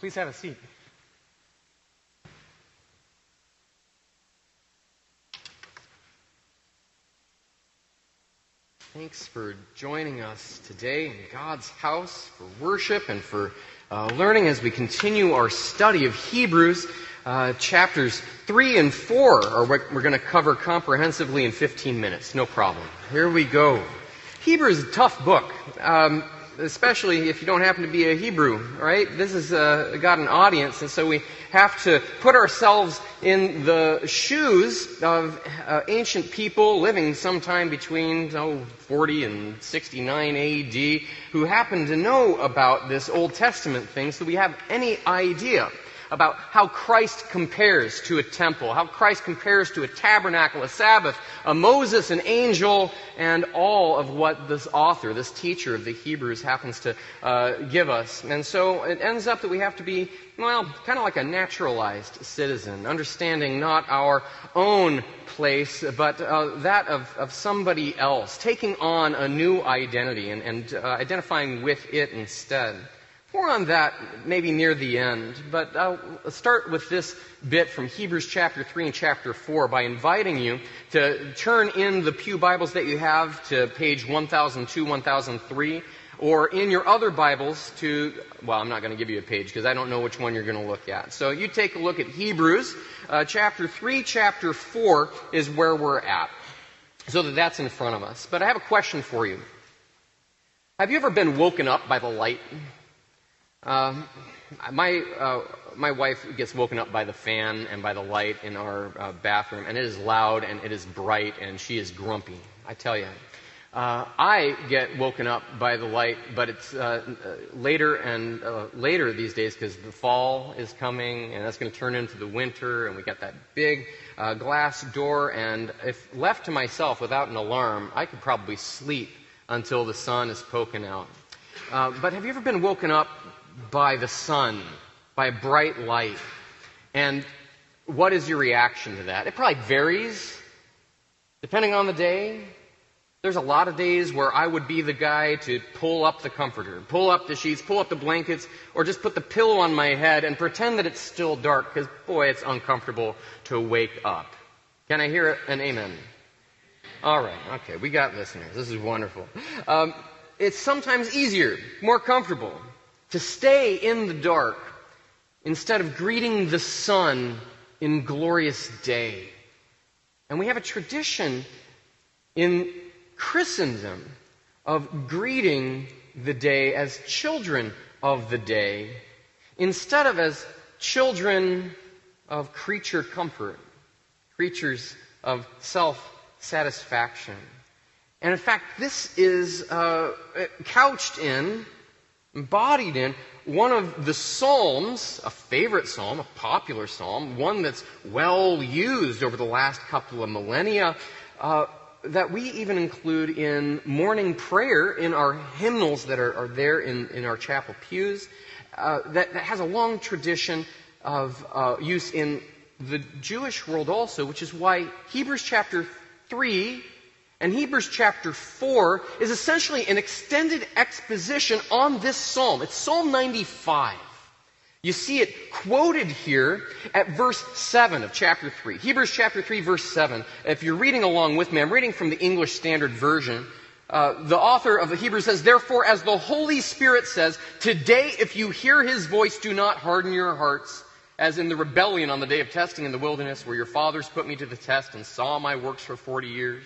Please have a seat. Thanks for joining us today in God's house for worship and for uh, learning as we continue our study of Hebrews. Uh, chapters 3 and 4 are what we're going to cover comprehensively in 15 minutes. No problem. Here we go. Hebrews is a tough book. Um, especially if you don't happen to be a Hebrew, right? This has uh, got an audience, and so we have to put ourselves in the shoes of uh, ancient people living sometime between oh, 40 and 69 AD who happen to know about this Old Testament thing, so we have any idea about how Christ compares to a temple, how Christ compares to a tabernacle, a Sabbath, a Moses, an angel, and all of what this author, this teacher of the Hebrews happens to uh, give us. And so it ends up that we have to be, well, kind of like a naturalized citizen, understanding not our own place, but uh, that of, of somebody else, taking on a new identity and, and uh, identifying with it instead. More on that maybe near the end, but I'll start with this bit from Hebrews chapter 3 and chapter 4 by inviting you to turn in the Pew Bibles that you have to page 1002, 1003, or in your other Bibles to, well, I'm not going to give you a page because I don't know which one you're going to look at. So you take a look at Hebrews uh, chapter 3, chapter 4 is where we're at. So that that's in front of us. But I have a question for you. Have you ever been woken up by the light? Uh, my, uh, my wife gets woken up by the fan and by the light in our uh, bathroom, and it is loud and it is bright, and she is grumpy. I tell you. Uh, I get woken up by the light, but it's uh, later and uh, later these days because the fall is coming, and that's going to turn into the winter, and we got that big glass door. And if left to myself without an alarm, I could probably sleep until the sun is poking out. but have you ever been woken up by the sun, by a bright light. And what is your reaction to that? It probably varies depending on the day. There's a lot of days where I would be the guy to pull up the comforter, pull up the sheets, pull up the blankets, or just put the pillow on my head and pretend that it's still dark because, boy, it's uncomfortable to wake up. Can I hear an amen? All right, okay, we got listeners. This is wonderful. Um, it's sometimes easier, more comfortable to stay in the dark instead of greeting the sun in glorious day. And we have a tradition in Christendom of greeting the day as children of the day instead of as children of creature comfort, creatures of self satisfaction. And in fact, this is uh, couched in embodied in one of the Psalms, a favorite psalm, a popular psalm, one that's well used over the last couple of millennia, uh, that we even include in morning prayer in our hymnals that are, are there in, in our chapel pews, uh, that, that, has a long tradition of uh, use in the Jewish world also, which is why Hebrews chapter 3 and Hebrews chapter 4 is essentially an extended exposition on this psalm. It's Psalm 95. You see it quoted here at verse 7 of chapter 3. Hebrews chapter 3, verse 7. If you're reading along with me, I'm reading from the English Standard Version. Uh, the author of the Hebrews says, Therefore, as the Holy Spirit says, Today, if you hear his voice, do not harden your hearts, as in the rebellion on the day of testing in the wilderness, where your fathers put me to the test and saw my works for 40 years.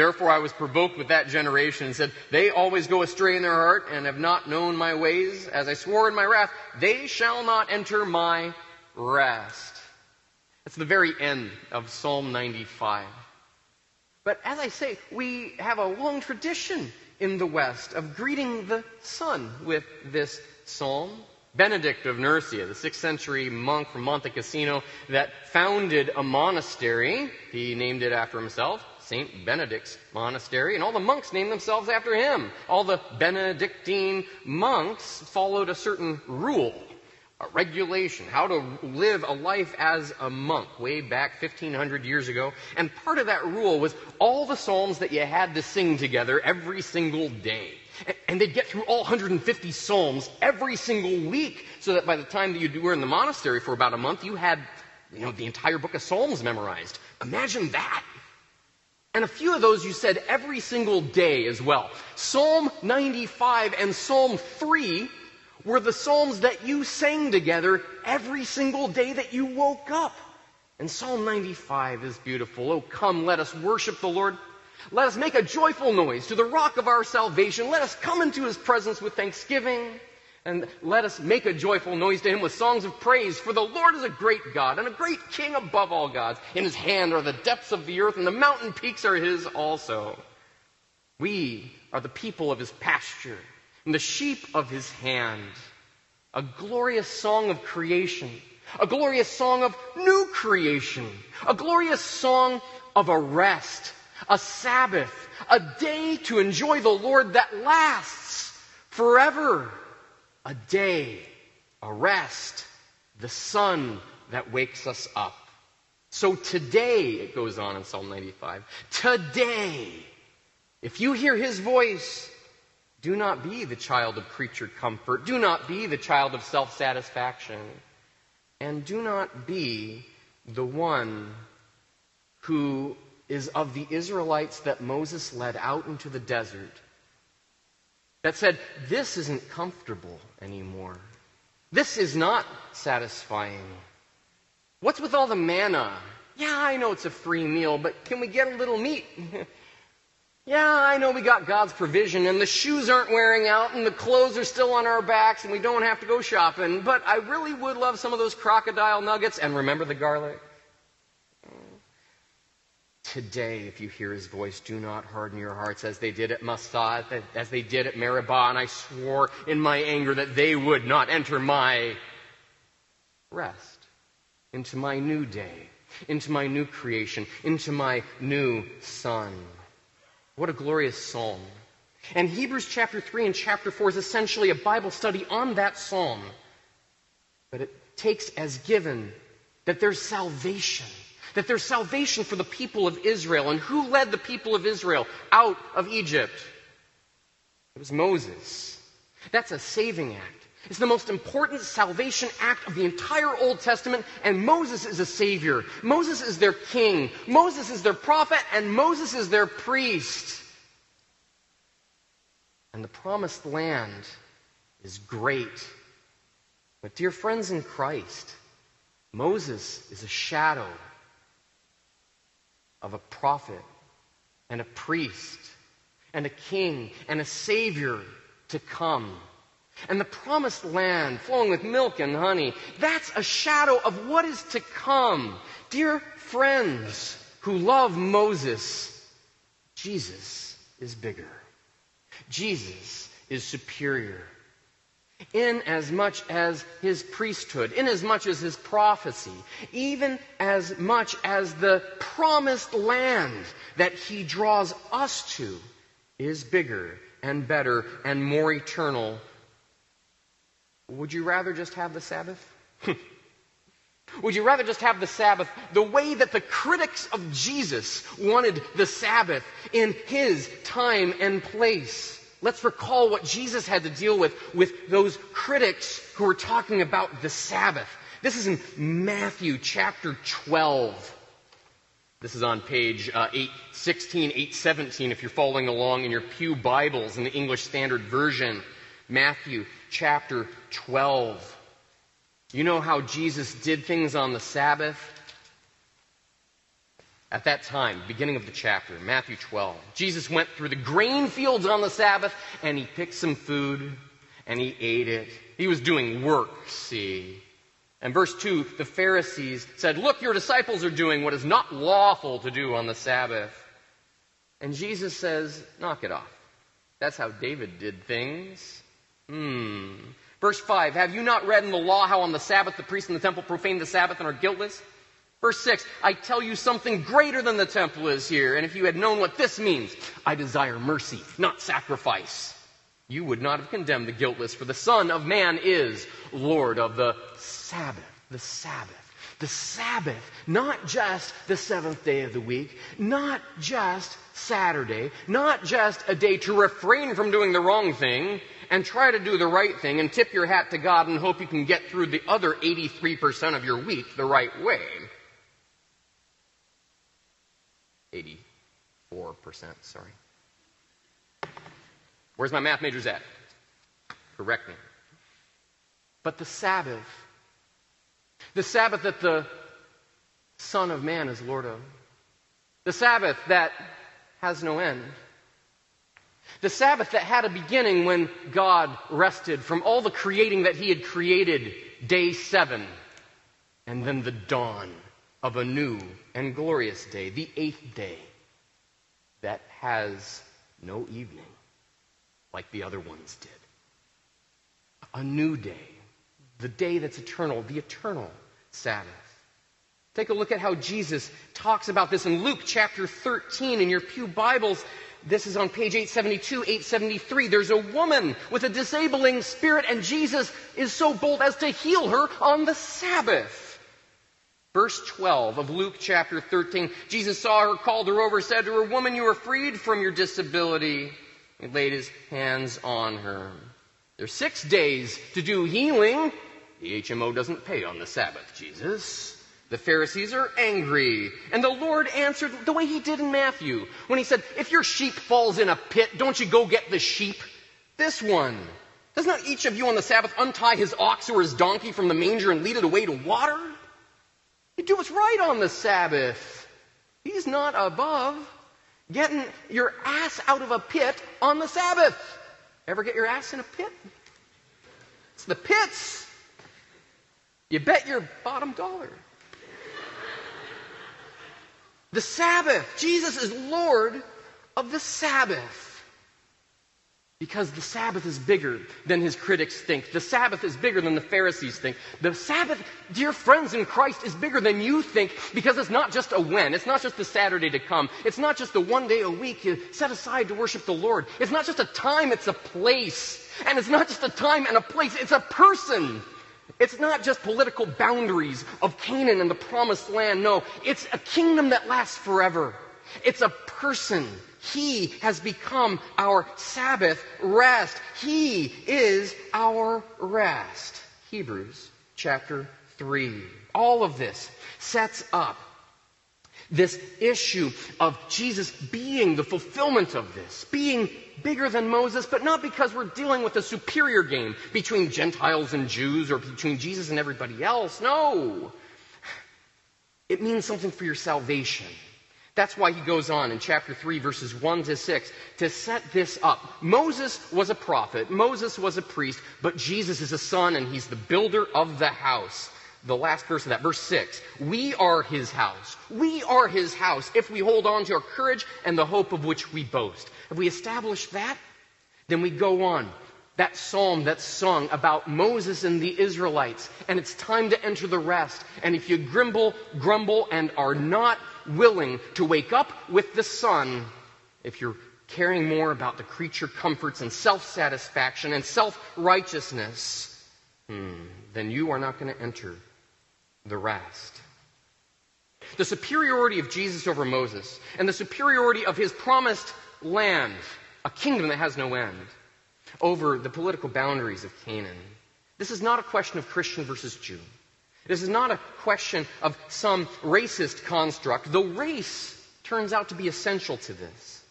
Therefore I was provoked with that generation and said, They always go astray in their heart and have not known my ways. As I swore in my wrath, they shall not enter my rest. That's the very end of Psalm 95. But as I say, we have a long tradition in the West of greeting the sun with this psalm. Benedict of Nursia, the 6th century monk from Monte Cassino that founded a monastery, he named it after himself, St. Benedict's monastery, and all the monks named themselves after him. All the Benedictine monks followed a certain rule, a regulation, how to live a life as a monk way back 1500 years ago. And part of that rule was all the psalms that you had to sing together every single day. And they'd get through all 150 Psalms every single week so that by the time that you were in the monastery for about a month, you had, you know, the entire book of Psalms memorized. Imagine that. And a few of those you said every single day as well. Psalm 95 and Psalm 3 were the Psalms that you sang together every single day that you woke up. And Psalm 95 is beautiful. Oh, come, let us worship the Lord. Let us make a joyful noise to the rock of our salvation. Let us come into his presence with thanksgiving. And let us make a joyful noise to him with songs of praise. For the Lord is a great God and a great king above all gods. In his hand are the depths of the earth, and the mountain peaks are his also. We are the people of his pasture and the sheep of his hand. A glorious song of creation, a glorious song of new creation, a glorious song of a rest, a Sabbath, a day to enjoy the Lord that lasts forever, a day, a rest, the sun that wakes us up. So today, it goes on in Psalm 95, today, if you hear his voice, do not be the child of creature comfort. Do not be the child of self satisfaction. And do not be the one who is of the Israelites that Moses led out into the desert that said, This isn't comfortable anymore. This is not satisfying. What's with all the manna? Yeah, I know it's a free meal, but can we get a little meat? Yeah, I know we got God's provision and the shoes aren't wearing out and the clothes are still on our backs and we don't have to go shopping, but I really would love some of those crocodile nuggets and remember the garlic. Today, if you hear his voice, do not harden your hearts as they did at Massah, as they did at Meribah, and I swore in my anger that they would not enter my rest into my new day, into my new creation, into my new sun. What a glorious psalm. And Hebrews chapter 3 and chapter 4 is essentially a Bible study on that psalm. But it takes as given that there's salvation. That there's salvation for the people of Israel. And who led the people of Israel out of Egypt? It was Moses. That's a saving act. It's the most important salvation act of the entire Old Testament, and Moses is a savior. Moses is their king. Moses is their prophet, and Moses is their priest. And the promised land is great. But, dear friends in Christ, Moses is a shadow of a prophet and a priest and a king and a savior to come. And the promised land flowing with milk and honey, that's a shadow of what is to come. Dear friends who love Moses, Jesus is bigger. Jesus is superior. In as much as his priesthood, in as much as his prophecy, even as much as the promised land that he draws us to is bigger and better and more eternal would you rather just have the Sabbath? Would you rather just have the Sabbath the way that the critics of Jesus wanted the Sabbath in his time and place? Let's recall what Jesus had to deal with with those critics who were talking about the Sabbath. This is in Matthew chapter 12. This is on page uh, 816, 817 if you're following along in your Pew Bibles in the English Standard Version. Matthew chapter 12. You know how Jesus did things on the Sabbath? At that time, beginning of the chapter, Matthew 12, Jesus went through the grain fields on the Sabbath and he picked some food and he ate it. He was doing work, see. And verse 2, the Pharisees said, Look, your disciples are doing what is not lawful to do on the Sabbath. And Jesus says, Knock it off. That's how David did things. Hmm. Verse 5 Have you not read in the law how on the Sabbath the priests in the temple profane the Sabbath and are guiltless? Verse 6 I tell you something greater than the temple is here. And if you had known what this means, I desire mercy, not sacrifice, you would not have condemned the guiltless, for the Son of Man is Lord of the Sabbath. The Sabbath. The Sabbath, not just the seventh day of the week, not just Saturday, not just a day to refrain from doing the wrong thing and try to do the right thing and tip your hat to God and hope you can get through the other 83% of your week the right way. 84%, sorry. Where's my math majors at? Correct me. But the Sabbath, the Sabbath that the Son of Man is Lord of, the Sabbath that has no end, the Sabbath that had a beginning when God rested from all the creating that He had created, day seven, and then the dawn of a new and glorious day, the eighth day, that has no evening like the other ones did. A new day, the day that's eternal, the eternal Sabbath. Take a look at how Jesus talks about this in Luke chapter 13 in your Pew Bibles. This is on page 872, 873. There's a woman with a disabling spirit, and Jesus is so bold as to heal her on the Sabbath. Verse 12 of Luke chapter 13 Jesus saw her, called her over, said to her, Woman, you are freed from your disability. He laid his hands on her. There's six days to do healing. The HMO doesn't pay on the Sabbath, Jesus. The Pharisees are angry. And the Lord answered the way he did in Matthew when he said, If your sheep falls in a pit, don't you go get the sheep? This one. Does not each of you on the Sabbath untie his ox or his donkey from the manger and lead it away to water? You do what's right on the Sabbath. He's not above getting your ass out of a pit on the Sabbath. Ever get your ass in a pit? It's the pits. You bet your bottom dollar. The Sabbath. Jesus is Lord of the Sabbath. Because the Sabbath is bigger than his critics think. The Sabbath is bigger than the Pharisees think. The Sabbath, dear friends in Christ, is bigger than you think because it's not just a when. It's not just the Saturday to come. It's not just the one day a week you set aside to worship the Lord. It's not just a time, it's a place. And it's not just a time and a place, it's a person. It's not just political boundaries of Canaan and the promised land. No, it's a kingdom that lasts forever. It's a person. He has become our Sabbath rest. He is our rest. Hebrews chapter 3. All of this sets up this issue of Jesus being the fulfillment of this, being bigger than Moses, but not because we're dealing with a superior game between Gentiles and Jews or between Jesus and everybody else. No. It means something for your salvation. That's why he goes on in chapter 3, verses 1 to 6, to set this up. Moses was a prophet, Moses was a priest, but Jesus is a son, and he's the builder of the house. The last verse of that, verse 6. We are his house. We are his house if we hold on to our courage and the hope of which we boast. If we establish that, then we go on. That psalm that's sung about Moses and the Israelites, and it's time to enter the rest. And if you grumble, grumble, and are not willing to wake up with the sun, if you're caring more about the creature comforts and self satisfaction and self righteousness, hmm, then you are not going to enter the rest. The superiority of Jesus over Moses and the superiority of his promised land, a kingdom that has no end, over the political boundaries of Canaan. This is not a question of Christian versus Jew. This is not a question of some racist construct, though race turns out to be essential to this.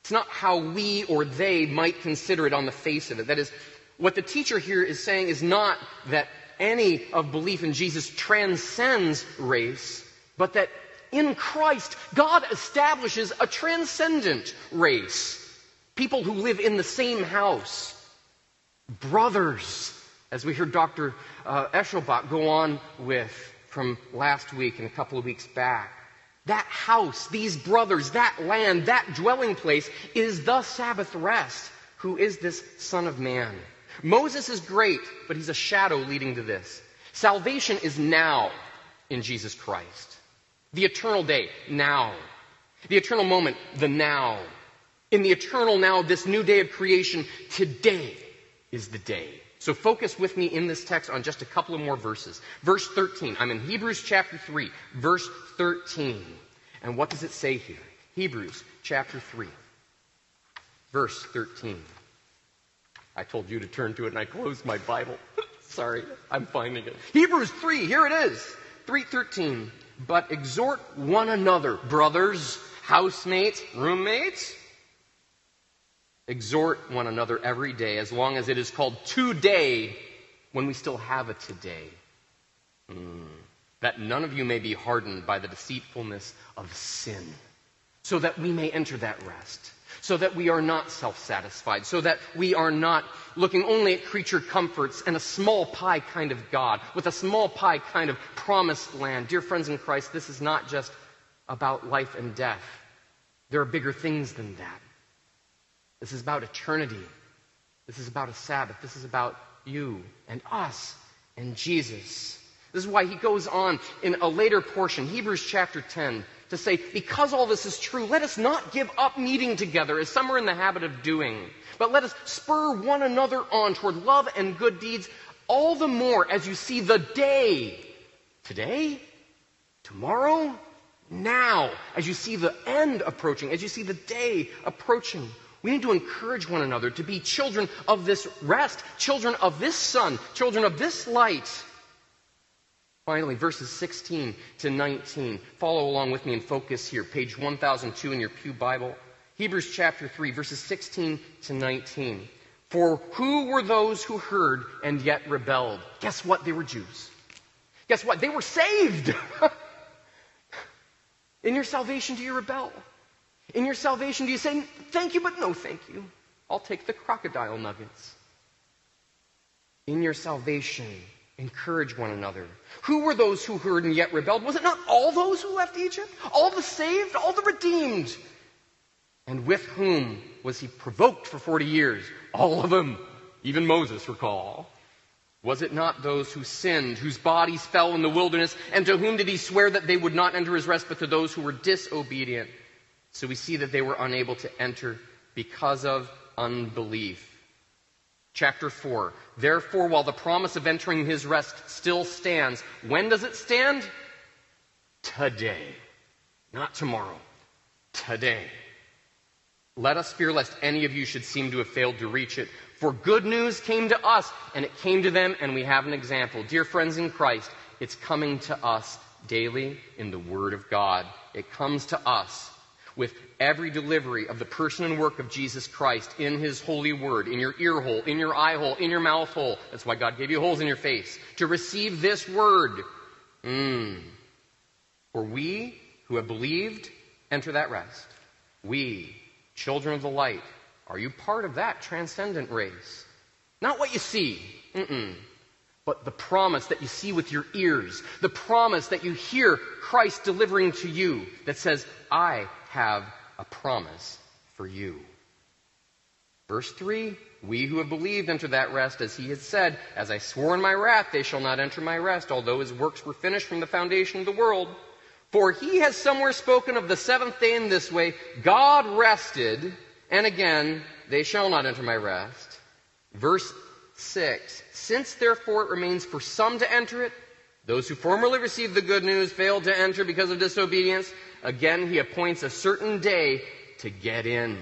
It's not how we or they might consider it on the face of it. That is, what the teacher here is saying is not that any of belief in Jesus transcends race, but that in Christ, God establishes a transcendent race. People who live in the same house. Brothers, as we heard Dr. Uh, Eschelbach go on with from last week and a couple of weeks back. That house, these brothers, that land, that dwelling place is the Sabbath rest. Who is this Son of Man? Moses is great, but he's a shadow leading to this. Salvation is now in Jesus Christ. The eternal day, now. The eternal moment, the now. In the eternal now, this new day of creation, today is the day. So focus with me in this text on just a couple of more verses. Verse 13. I'm in Hebrews chapter 3, verse 13. And what does it say here? Hebrews chapter 3, verse 13. I told you to turn to it and I closed my Bible. Sorry, I'm finding it. Hebrews 3, here it is. 313. But exhort one another, brothers, housemates, roommates. Exhort one another every day, as long as it is called today, when we still have a today. Mm. That none of you may be hardened by the deceitfulness of sin, so that we may enter that rest so that we are not self satisfied, so that we are not looking only at creature comforts and a small pie kind of God, with a small pie kind of promised land. Dear friends in Christ, this is not just about life and death. There are bigger things than that. This is about eternity. This is about a Sabbath. This is about you and us and Jesus. This is why he goes on in a later portion, Hebrews chapter 10, to say, because all this is true, let us not give up meeting together as some are in the habit of doing, but let us spur one another on toward love and good deeds, all the more as you see the day. Today? Tomorrow? Now, as you see the end approaching, as you see the day approaching. We need to encourage one another to be children of this rest, children of this sun, children of this light. Finally, verses 16 to 19. Follow along with me and focus here. Page 1002 in your Pew Bible. Hebrews chapter 3, verses 16 to 19. For who were those who heard and yet rebelled? Guess what? They were Jews. Guess what? They were saved. in your salvation, do you rebel? In your salvation, do you say, thank you, but no thank you? I'll take the crocodile nuggets. In your salvation, encourage one another. Who were those who heard and yet rebelled? Was it not all those who left Egypt? All the saved? All the redeemed? And with whom was he provoked for 40 years? All of them. Even Moses, recall. Was it not those who sinned, whose bodies fell in the wilderness, and to whom did he swear that they would not enter his rest, but to those who were disobedient? So we see that they were unable to enter because of unbelief. Chapter 4. Therefore, while the promise of entering his rest still stands, when does it stand? Today. Not tomorrow. Today. Let us fear lest any of you should seem to have failed to reach it. For good news came to us, and it came to them, and we have an example. Dear friends in Christ, it's coming to us daily in the Word of God. It comes to us with every delivery of the person and work of Jesus Christ in His holy word, in your ear hole, in your eye hole, in your mouth hole. That's why God gave you holes in your face. To receive this word. Mm. For we who have believed enter that rest. We, children of the light, are you part of that transcendent race? Not what you see. Mm-mm but the promise that you see with your ears, the promise that you hear Christ delivering to you that says, I have a promise for you. Verse 3 We who have believed enter that rest, as he has said, As I swore in my wrath, they shall not enter my rest, although his works were finished from the foundation of the world. For he has somewhere spoken of the seventh day in this way God rested, and again, they shall not enter my rest. Verse 6 Since therefore it remains for some to enter it, those who formerly received the good news failed to enter because of disobedience, again he appoints a certain day to get in,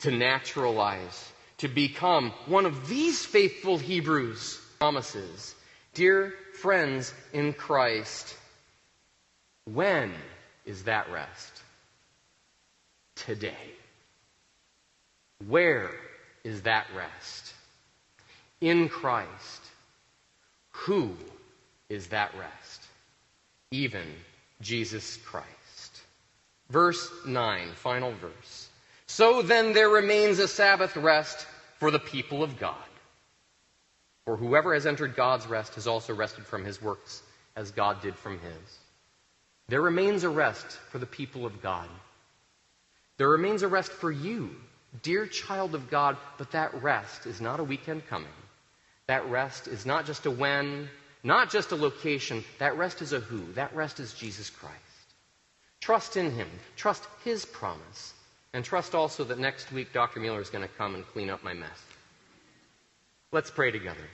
to naturalize, to become one of these faithful Hebrews promises. Dear friends in Christ, when is that rest? Today. Where is that rest? In Christ. Who is that rest? Even Jesus Christ. Verse 9, final verse. So then there remains a Sabbath rest for the people of God. For whoever has entered God's rest has also rested from his works as God did from his. There remains a rest for the people of God. There remains a rest for you, dear child of God, but that rest is not a weekend coming. That rest is not just a when, not just a location. That rest is a who. That rest is Jesus Christ. Trust in Him. Trust His promise. And trust also that next week Dr. Mueller is going to come and clean up my mess. Let's pray together.